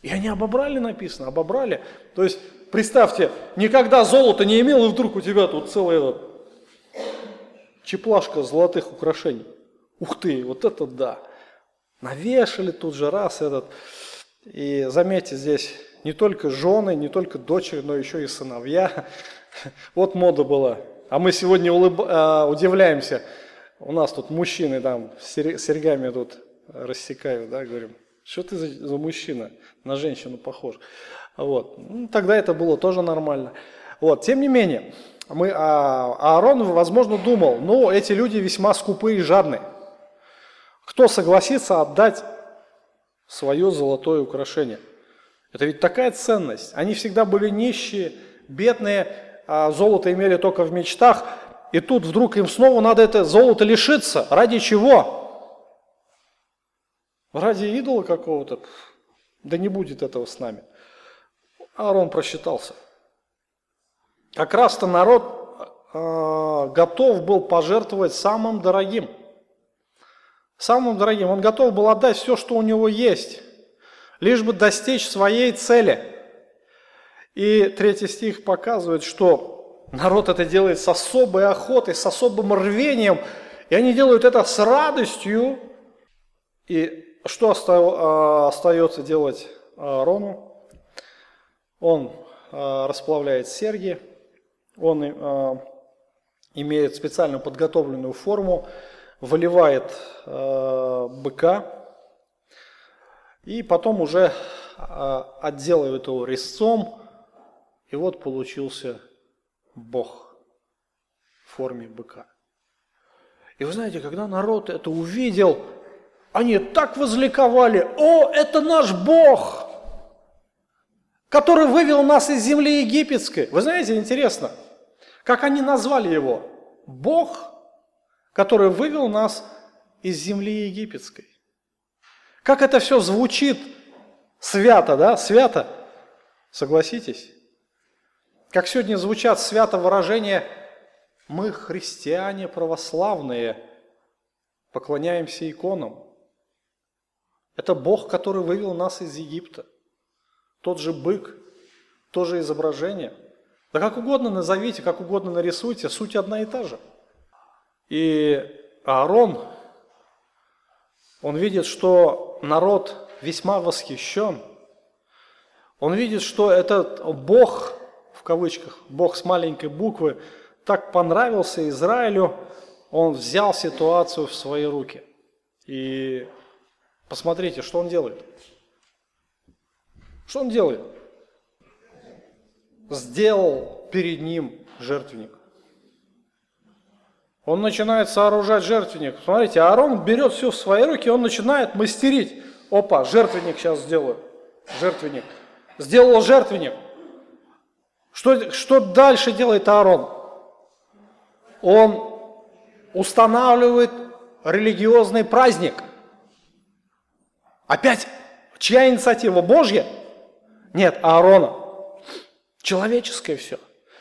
И они обобрали, написано, обобрали. То есть Представьте, никогда золота не имел, и вдруг у тебя тут целая этот, чеплашка золотых украшений. Ух ты, вот это да. Навешали тут же раз этот. И заметьте, здесь не только жены, не только дочери, но еще и сыновья. Вот мода была. А мы сегодня улыб... а, удивляемся. У нас тут мужчины там с серьгами тут рассекают, да, говорим, что ты за, за мужчина, на женщину похож. Вот. Ну, тогда это было тоже нормально. Вот. Тем не менее, мы, а, Аарон, возможно, думал, ну, эти люди весьма скупые и жадные. Кто согласится отдать свое золотое украшение? Это ведь такая ценность. Они всегда были нищие, бедные, а золото имели только в мечтах, и тут вдруг им снова надо это золото лишиться. Ради чего? Ради идола какого-то? Да не будет этого с нами. Аарон просчитался. Как раз-то народ э, готов был пожертвовать самым дорогим. Самым дорогим. Он готов был отдать все, что у него есть, лишь бы достичь своей цели. И третий стих показывает, что народ это делает с особой охотой, с особым рвением, и они делают это с радостью. И что а, остается делать Аарону? Он а, расплавляет серьги, он а, имеет специально подготовленную форму, выливает быка, и потом уже отделывает его резцом, и вот получился Бог в форме быка. И вы знаете, когда народ это увидел, они так возликовали, о, это наш Бог, который вывел нас из земли египетской. Вы знаете, интересно, как они назвали его? Бог, который вывел нас из земли египетской. Как это все звучит свято, да, свято, согласитесь? Как сегодня звучат свято выражения «мы христиане православные, поклоняемся иконам». Это Бог, который вывел нас из Египта. Тот же бык, то же изображение. Да как угодно назовите, как угодно нарисуйте, суть одна и та же. И Аарон, он видит, что народ весьма восхищен. Он видит, что этот Бог в кавычках, Бог с маленькой буквы, так понравился Израилю, он взял ситуацию в свои руки. И посмотрите, что он делает. Что он делает? Сделал перед ним жертвенник. Он начинает сооружать жертвенник. Смотрите, Аарон берет все в свои руки, он начинает мастерить. Опа, жертвенник сейчас сделаю. Жертвенник. Сделал жертвенник. Что, что дальше делает Аарон? Он устанавливает религиозный праздник. Опять, чья инициатива? Божья? Нет, Аарона. Человеческое все.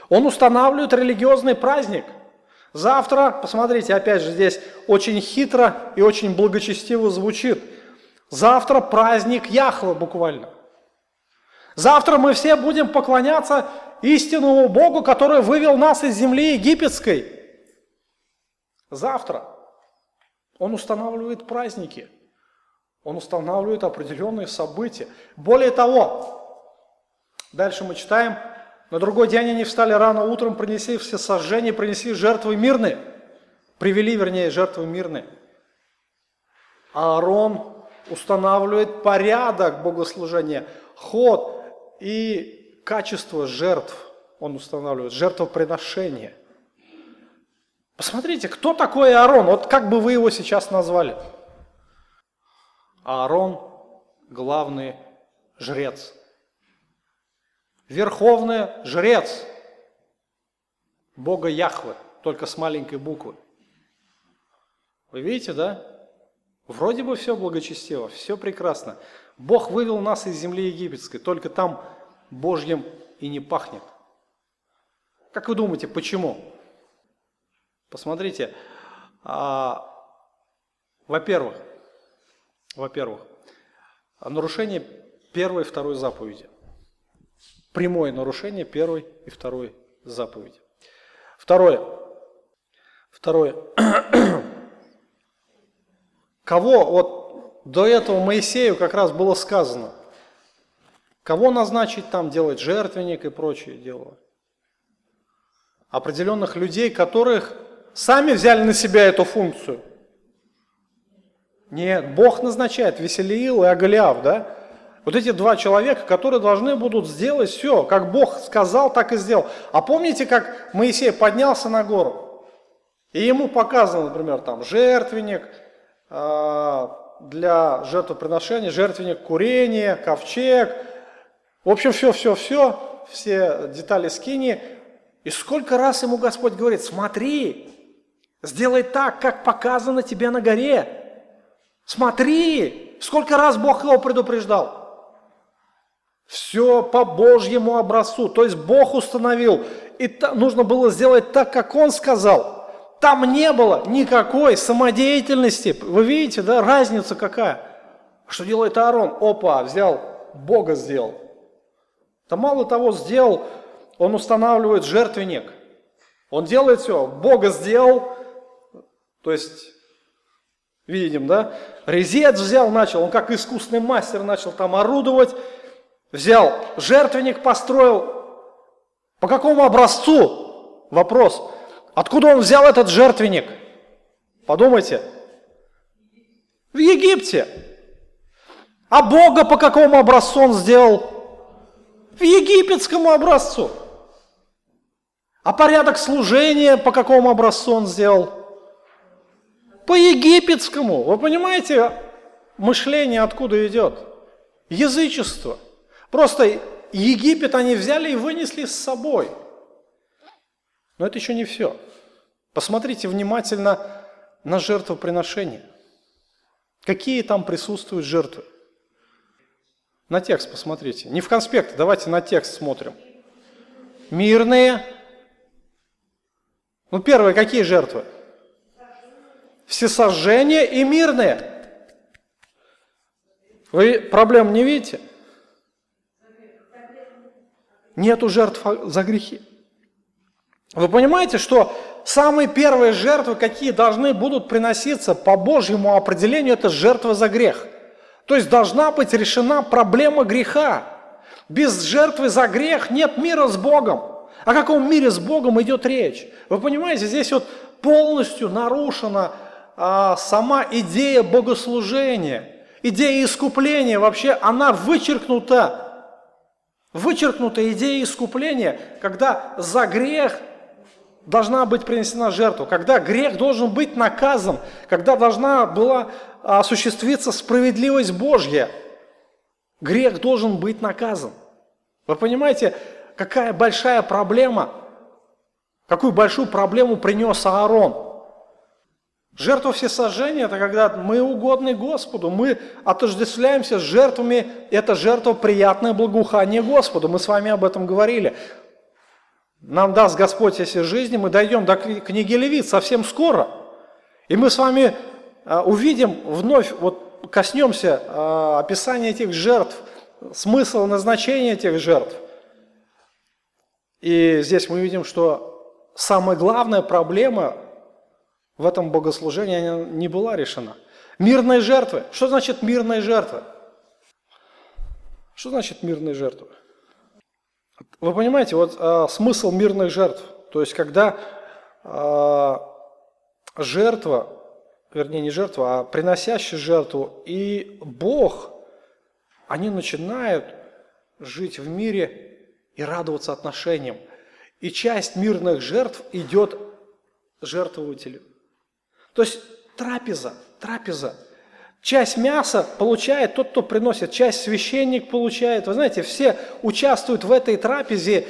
Он устанавливает религиозный праздник. Завтра, посмотрите, опять же, здесь очень хитро и очень благочестиво звучит. Завтра праздник Яхвы буквально. Завтра мы все будем поклоняться истинному Богу, который вывел нас из земли египетской. Завтра Он устанавливает праздники, Он устанавливает определенные события. Более того, дальше мы читаем, на другой день они встали рано утром, принесли все сожжения, принесли жертвы мирные, привели, вернее, жертвы мирные. Аарон устанавливает порядок богослужения, ход и качество жертв он устанавливает, жертвоприношение. Посмотрите, кто такой Аарон? Вот как бы вы его сейчас назвали? Аарон – главный жрец. Верховный жрец Бога Яхвы, только с маленькой буквы. Вы видите, да? Вроде бы все благочестиво, все прекрасно. Бог вывел нас из земли египетской, только там Божьим и не пахнет. Как вы думаете, почему? Посмотрите, а, во-первых, во-первых, нарушение первой и второй заповеди. Прямое нарушение первой и второй заповеди. Второе. Второе. Кого вот до этого Моисею как раз было сказано, кого назначить там делать жертвенник и прочие дела? Определенных людей, которых сами взяли на себя эту функцию. Нет, Бог назначает Веселиил и Агалиав, да? Вот эти два человека, которые должны будут сделать все, как Бог сказал, так и сделал. А помните, как Моисей поднялся на гору? И ему показано, например, там жертвенник э, для жертвоприношения, жертвенник курения, ковчег. В общем, все, все, все, все детали скини. И сколько раз ему Господь говорит, смотри, сделай так, как показано тебе на горе. Смотри, сколько раз Бог его предупреждал. Все по Божьему образцу. То есть Бог установил. И нужно было сделать так, как Он сказал. Там не было никакой самодеятельности. Вы видите, да, разница какая? Что делает Аарон? Опа, взял, Бога сделал. Да мало того, сделал, он устанавливает жертвенник. Он делает все, Бога сделал, то есть, видим, да, резец взял, начал, он как искусный мастер начал там орудовать, взял жертвенник, построил. По какому образцу? Вопрос. Откуда он взял этот жертвенник? Подумайте. В Египте. А Бога по какому образцу он сделал? В египетскому образцу. А порядок служения по какому образцу он сделал? По египетскому. Вы понимаете, мышление откуда идет? Язычество. Просто Египет они взяли и вынесли с собой. Но это еще не все. Посмотрите внимательно на жертвоприношение. Какие там присутствуют жертвы? На текст посмотрите. Не в конспект, давайте на текст смотрим. Мирные. Ну, первые какие жертвы? Всесожжения и мирные. Вы проблем не видите? Нету жертв за грехи. Вы понимаете, что самые первые жертвы, какие должны будут приноситься по Божьему определению, это жертва за грех. То есть должна быть решена проблема греха. Без жертвы за грех нет мира с Богом. О каком мире с Богом идет речь? Вы понимаете, здесь вот полностью нарушена а, сама идея богослужения. Идея искупления вообще, она вычеркнута Вычеркнута идея искупления, когда за грех должна быть принесена жертва, когда грех должен быть наказан, когда должна была осуществиться справедливость Божья. Грех должен быть наказан. Вы понимаете, какая большая проблема, какую большую проблему принес Аарон – Жертва всесожжения – это когда мы угодны Господу, мы отождествляемся с жертвами, это жертва приятное благоухание Господу. Мы с вами об этом говорили. Нам даст Господь если жизни, мы дойдем до книги Левит совсем скоро. И мы с вами а, увидим, вновь вот коснемся а, описания этих жертв, смысл назначения этих жертв. И здесь мы видим, что самая главная проблема в этом богослужении она не была решена. Мирные жертвы. Что значит мирные жертвы? Что значит мирные жертвы? Вы понимаете, вот а, смысл мирных жертв, то есть когда а, жертва, вернее не жертва, а приносящий жертву и Бог, они начинают жить в мире и радоваться отношениям. И часть мирных жертв идет жертвователю. То есть трапеза, трапеза. Часть мяса получает тот, кто приносит, часть священник получает. Вы знаете, все участвуют в этой трапезе,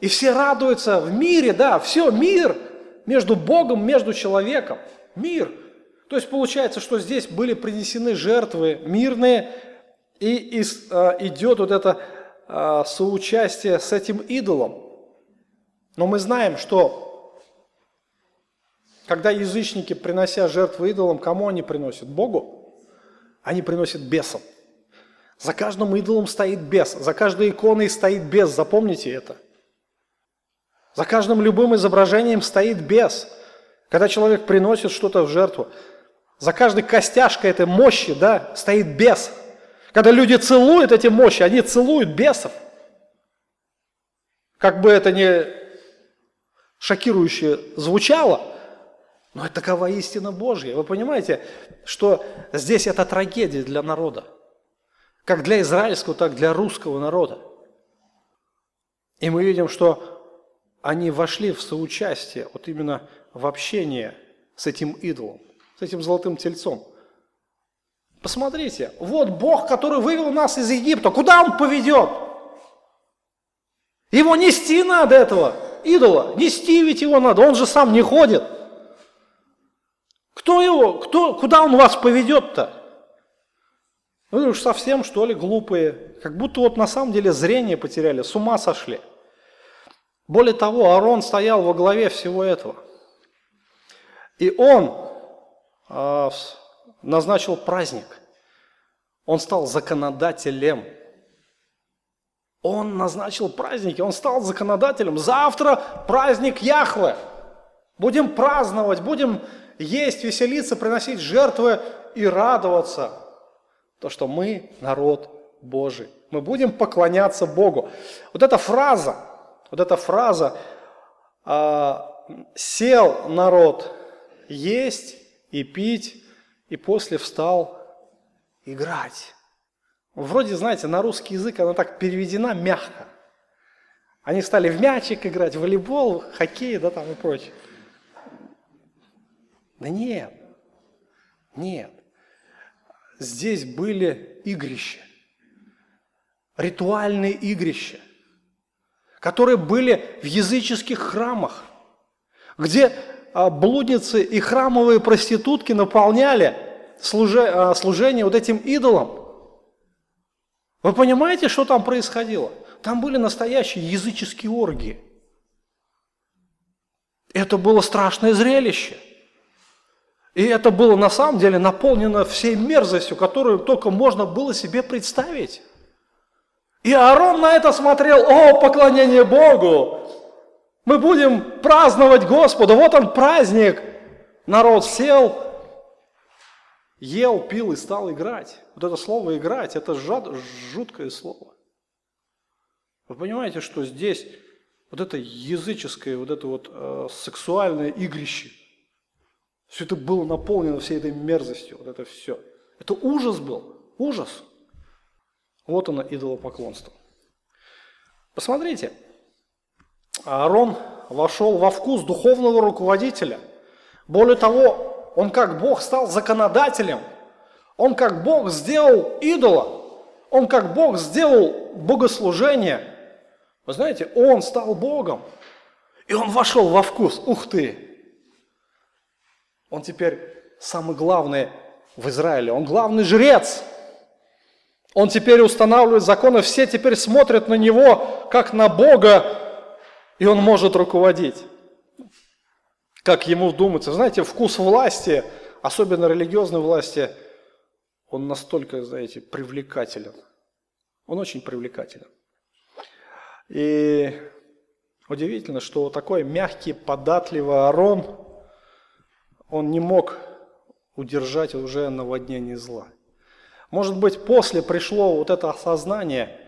и все радуются в мире, да, все, мир между Богом, между человеком. Мир. То есть получается, что здесь были принесены жертвы мирные, и, и а, идет вот это а, соучастие с этим идолом. Но мы знаем, что когда язычники, принося жертвы идолам, кому они приносят? Богу? Они приносят бесам. За каждым идолом стоит бес, за каждой иконой стоит бес, запомните это. За каждым любым изображением стоит бес. Когда человек приносит что-то в жертву, за каждой костяшкой этой мощи да, стоит бес. Когда люди целуют эти мощи, они целуют бесов. Как бы это ни шокирующе звучало, но это такова истина Божья. Вы понимаете, что здесь это трагедия для народа. Как для израильского, так и для русского народа. И мы видим, что они вошли в соучастие, вот именно в общение с этим идолом, с этим золотым тельцом. Посмотрите, вот Бог, который вывел нас из Египта, куда Он поведет? Его нести надо этого идола, нести ведь его надо, он же сам не ходит. Кто его, кто, куда он вас поведет-то? Вы уж совсем, что ли, глупые. Как будто вот на самом деле зрение потеряли, с ума сошли. Более того, Аарон стоял во главе всего этого. И он э, назначил праздник. Он стал законодателем. Он назначил праздники, он стал законодателем. Завтра праздник Яхве. Будем праздновать, будем есть, веселиться, приносить жертвы и радоваться. То, что мы народ Божий. Мы будем поклоняться Богу. Вот эта фраза, вот эта фраза а, «сел народ есть и пить, и после встал играть». Вроде, знаете, на русский язык она так переведена мягко. Они стали в мячик играть, в волейбол, хоккей, да, там и прочее. Да нет, нет. Здесь были игрища, ритуальные игрища которые были в языческих храмах, где а, блудницы и храмовые проститутки наполняли а, служение вот этим идолам. Вы понимаете, что там происходило? Там были настоящие языческие оргии. Это было страшное зрелище. И это было на самом деле наполнено всей мерзостью, которую только можно было себе представить. И Аарон на это смотрел, о, поклонение Богу, мы будем праздновать Господа, вот он праздник. Народ сел, ел, пил и стал играть. Вот это слово «играть» – это жуткое слово. Вы понимаете, что здесь вот это языческое, вот это вот э, сексуальное игрище, все это было наполнено всей этой мерзостью, вот это все. Это ужас был, ужас. Вот оно идолопоклонство. Посмотрите, Аарон вошел во вкус духовного руководителя. Более того, он как Бог стал законодателем. Он как Бог сделал идола. Он как Бог сделал богослужение. Вы знаете, он стал Богом. И он вошел во вкус. Ух ты! Он теперь самый главный в Израиле. Он главный жрец. Он теперь устанавливает законы, все теперь смотрят на него, как на Бога, и он может руководить. Как ему думается. Знаете, вкус власти, особенно религиозной власти, он настолько, знаете, привлекателен. Он очень привлекателен. И удивительно, что такой мягкий, податливый Арон, он не мог удержать уже наводнение зла. Может быть, после пришло вот это осознание,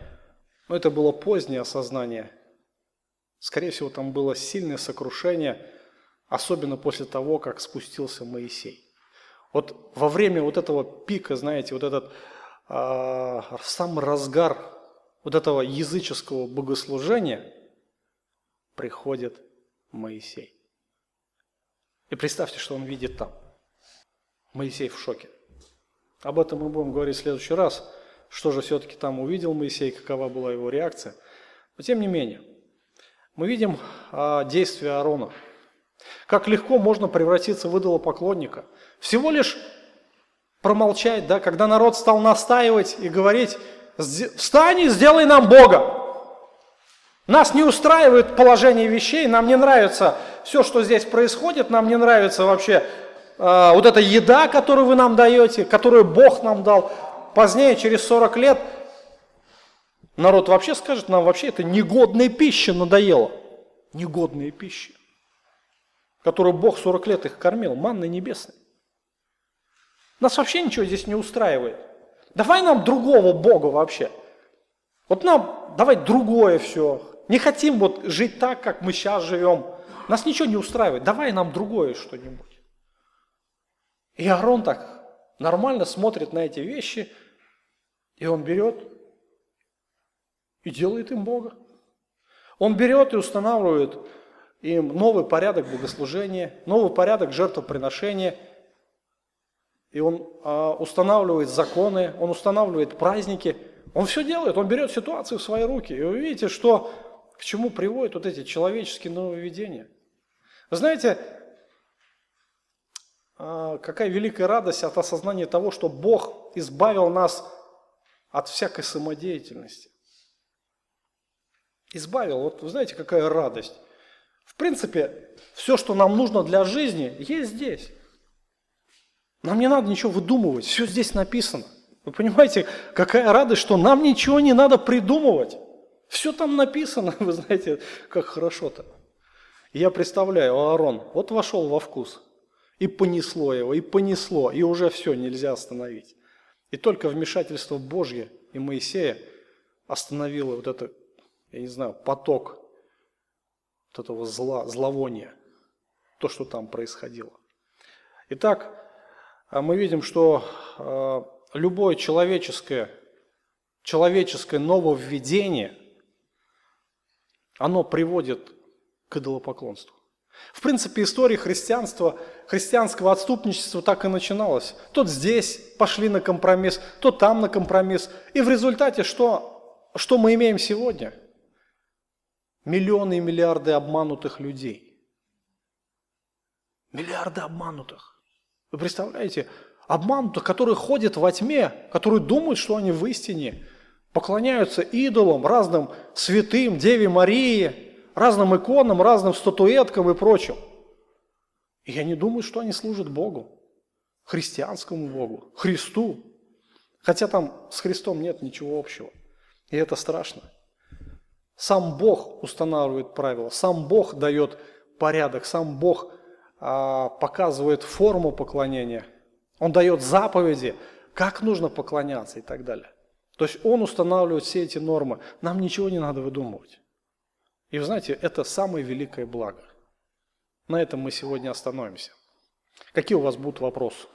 но это было позднее осознание. Скорее всего, там было сильное сокрушение, особенно после того, как спустился Моисей. Вот во время вот этого пика, знаете, вот этот э, сам разгар вот этого языческого богослужения приходит Моисей. И представьте, что он видит там. Моисей в шоке. Об этом мы будем говорить в следующий раз, что же все-таки там увидел Моисей, какова была его реакция. Но тем не менее, мы видим а, действия Аарона. Как легко можно превратиться в идолопоклонника. Всего лишь промолчать, да, когда народ стал настаивать и говорить, встань и сделай нам Бога. Нас не устраивает положение вещей, нам не нравится все, что здесь происходит, нам не нравится вообще вот эта еда, которую вы нам даете, которую Бог нам дал, позднее, через 40 лет, Народ вообще скажет, нам вообще это негодная пища надоела. Негодная пища, которую Бог 40 лет их кормил, манной небесной. Нас вообще ничего здесь не устраивает. Давай нам другого Бога вообще. Вот нам давай другое все. Не хотим вот жить так, как мы сейчас живем. Нас ничего не устраивает. Давай нам другое что-нибудь. И Аарон так нормально смотрит на эти вещи, и он берет и делает им Бога. Он берет и устанавливает им новый порядок богослужения, новый порядок жертвоприношения – и он а, устанавливает законы, он устанавливает праздники, он все делает, он берет ситуацию в свои руки. И вы видите, что к чему приводят вот эти человеческие нововведения. Вы знаете, а, какая великая радость от осознания того, что Бог избавил нас от всякой самодеятельности. Избавил. Вот вы знаете, какая радость. В принципе, все, что нам нужно для жизни, есть здесь. Нам не надо ничего выдумывать, все здесь написано. Вы понимаете, какая радость, что нам ничего не надо придумывать. Все там написано, вы знаете, как хорошо-то. Я представляю, Аарон вот вошел во вкус, и понесло его, и понесло, и уже все, нельзя остановить. И только вмешательство Божье и Моисея остановило вот это, я не знаю, поток вот этого зла, зловония, то, что там происходило. Итак, а мы видим, что а, любое человеческое, человеческое нововведение, оно приводит к идолопоклонству. В принципе, история христианства, христианского отступничества так и начиналась. Тот здесь пошли на компромисс, то там на компромисс. И в результате что, что мы имеем сегодня? Миллионы и миллиарды обманутых людей. Миллиарды обманутых. Вы представляете? Обманутых, которые ходят во тьме, которые думают, что они в истине, поклоняются идолам, разным святым, Деве Марии, разным иконам, разным статуэткам и прочим. И я не думаю, что они служат Богу, христианскому Богу, Христу. Хотя там с Христом нет ничего общего. И это страшно. Сам Бог устанавливает правила, сам Бог дает порядок, сам Бог а, показывает форму поклонения, он дает заповеди, как нужно поклоняться и так далее. То есть он устанавливает все эти нормы. Нам ничего не надо выдумывать. И вы знаете, это самое великое благо. На этом мы сегодня остановимся. Какие у вас будут вопросы?